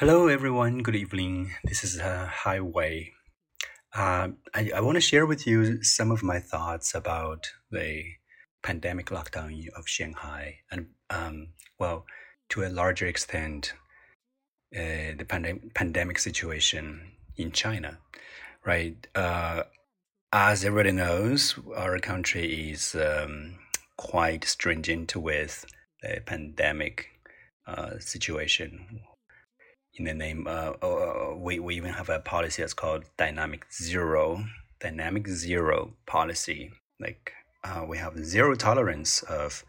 Hello, everyone. Good evening. This is uh, Highway. Uh, I, I want to share with you some of my thoughts about the pandemic lockdown of Shanghai and, um, well, to a larger extent, uh, the pandem- pandemic situation in China, right? Uh, as everybody knows, our country is um, quite stringent with the pandemic uh, situation in the name. Uh, uh, we we even have a policy that's called dynamic zero, dynamic zero policy. Like uh, we have zero tolerance of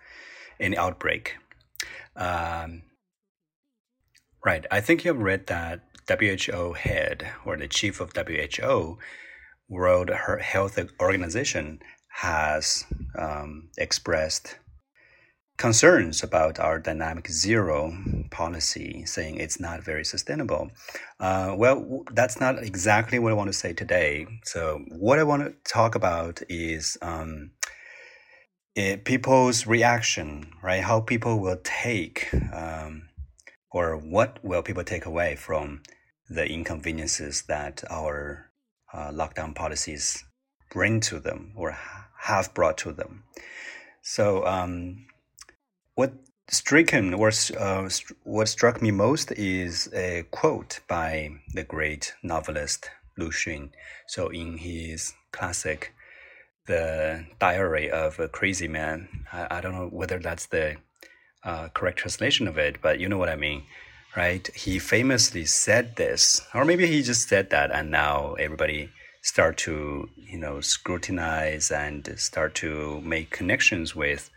any outbreak. Um, right. I think you have read that WHO head or the chief of WHO, World Health Organization, has um, expressed concerns about our dynamic zero policy, saying it's not very sustainable. Uh, well, that's not exactly what I want to say today. So, what I want to talk about is um, it, people's reaction, right? How people will take, um, or what will people take away from the inconveniences that our uh, lockdown policies bring to them or have brought to them. So, um, what stricken or uh, what struck me most is a quote by the great novelist Lu Xun. So in his classic, The Diary of a Crazy Man, I, I don't know whether that's the uh, correct translation of it, but you know what I mean, right? He famously said this, or maybe he just said that, and now everybody start to you know scrutinize and start to make connections with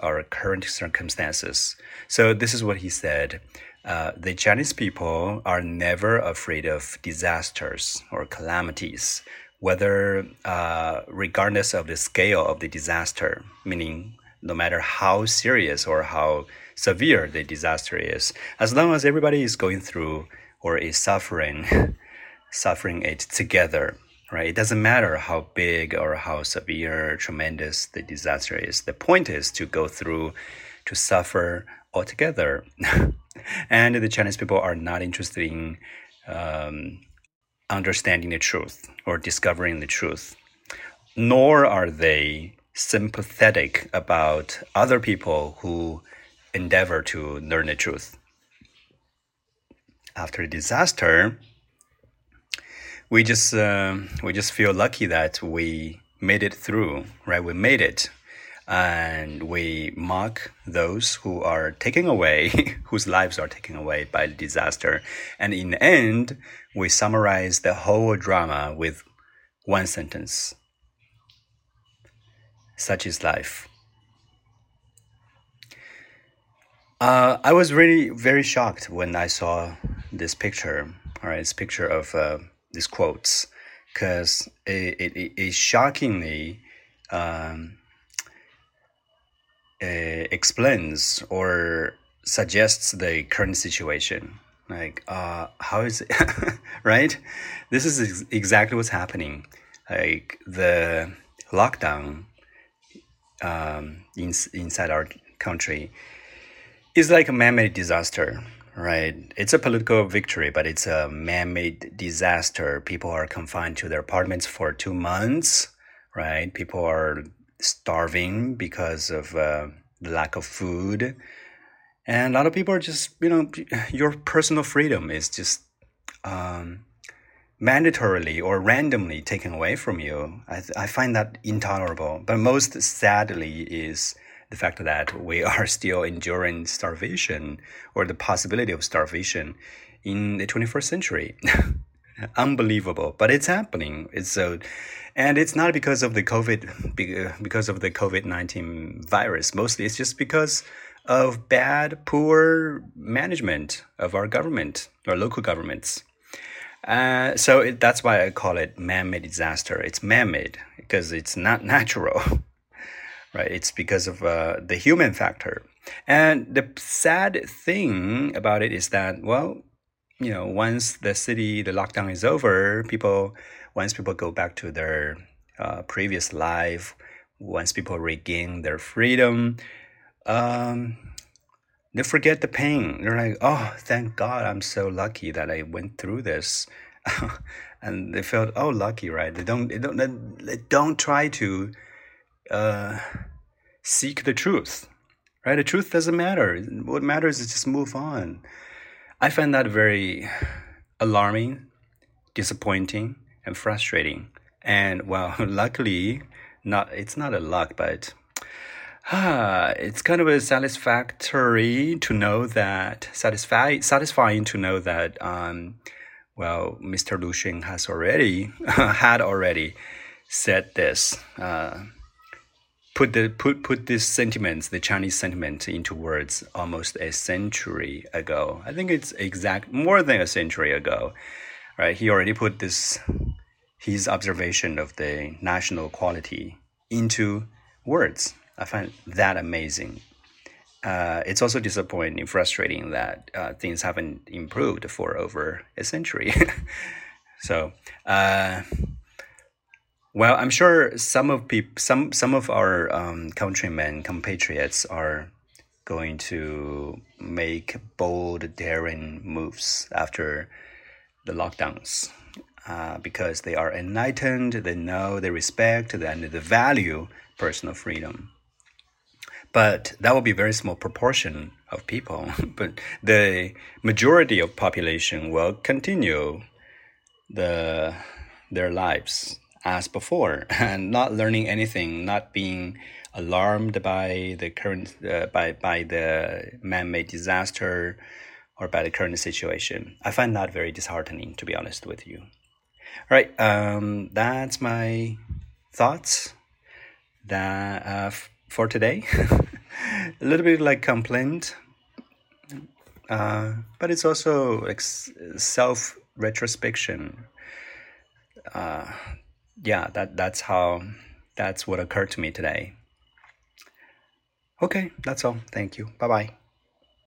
our current circumstances. So this is what he said. Uh, the Chinese people are never afraid of disasters or calamities, whether uh, regardless of the scale of the disaster, meaning no matter how serious or how severe the disaster is, as long as everybody is going through or is suffering, suffering it together right? It doesn't matter how big or how severe, tremendous the disaster is. The point is to go through, to suffer altogether. and the Chinese people are not interested in um, understanding the truth or discovering the truth, nor are they sympathetic about other people who endeavor to learn the truth. After a disaster, we just uh, we just feel lucky that we made it through, right? We made it, and we mock those who are taken away, whose lives are taken away by disaster, and in the end, we summarize the whole drama with one sentence: "Such is life." Uh, I was really very shocked when I saw this picture. All right, this picture of. Uh, these quotes because it, it, it shockingly um, uh, explains or suggests the current situation. Like, uh, how is it, right? This is ex exactly what's happening. Like, the lockdown um, in, inside our country is like a man made disaster Right. It's a political victory, but it's a man made disaster. People are confined to their apartments for two months, right? People are starving because of uh, lack of food. And a lot of people are just, you know, your personal freedom is just um, mandatorily or randomly taken away from you. I, I find that intolerable. But most sadly is the fact that we are still enduring starvation or the possibility of starvation in the 21st century. Unbelievable, but it's happening. It's so, and it's not because of the COVID, because of the COVID 19 virus. Mostly, it's just because of bad, poor management of our government, our local governments. Uh, so it, that's why I call it man-made disaster. It's man-made because it's not natural right? It's because of uh, the human factor. And the sad thing about it is that, well, you know, once the city, the lockdown is over, people, once people go back to their uh, previous life, once people regain their freedom, um, they forget the pain. They're like, oh, thank God, I'm so lucky that I went through this. and they felt, oh, lucky, right? They don't, they don't, they don't try to uh, seek the truth, right? The truth doesn't matter. What matters is just move on. I find that very alarming, disappointing, and frustrating. And well, luckily, not it's not a luck, but ah, it's kind of a satisfactory to know that satisfy satisfying to know that um, well, Mr. Lu Xun has already had already said this. Uh, put the put put this sentiments, the Chinese sentiment, into words almost a century ago. I think it's exact more than a century ago, right? He already put this his observation of the national quality into words. I find that amazing. Uh, it's also disappointing, frustrating that uh, things haven't improved for over a century. so, uh, well, I'm sure some of peop- some some of our um, countrymen, compatriots, are going to make bold, daring moves after the lockdowns uh, because they are enlightened, they know, they respect, and they value personal freedom. But that will be very small proportion of people. but the majority of population will continue the their lives as before and not learning anything, not being alarmed by the current uh, by by the man-made disaster or by the current situation. I find that very disheartening, to be honest with you. All right, um, that's my thoughts that uh, for today. a little bit like complaint, uh, but it's also like self retrospection. Uh, yeah, that that's how that's what occurred to me today. Okay, that's all. Thank you. Bye bye.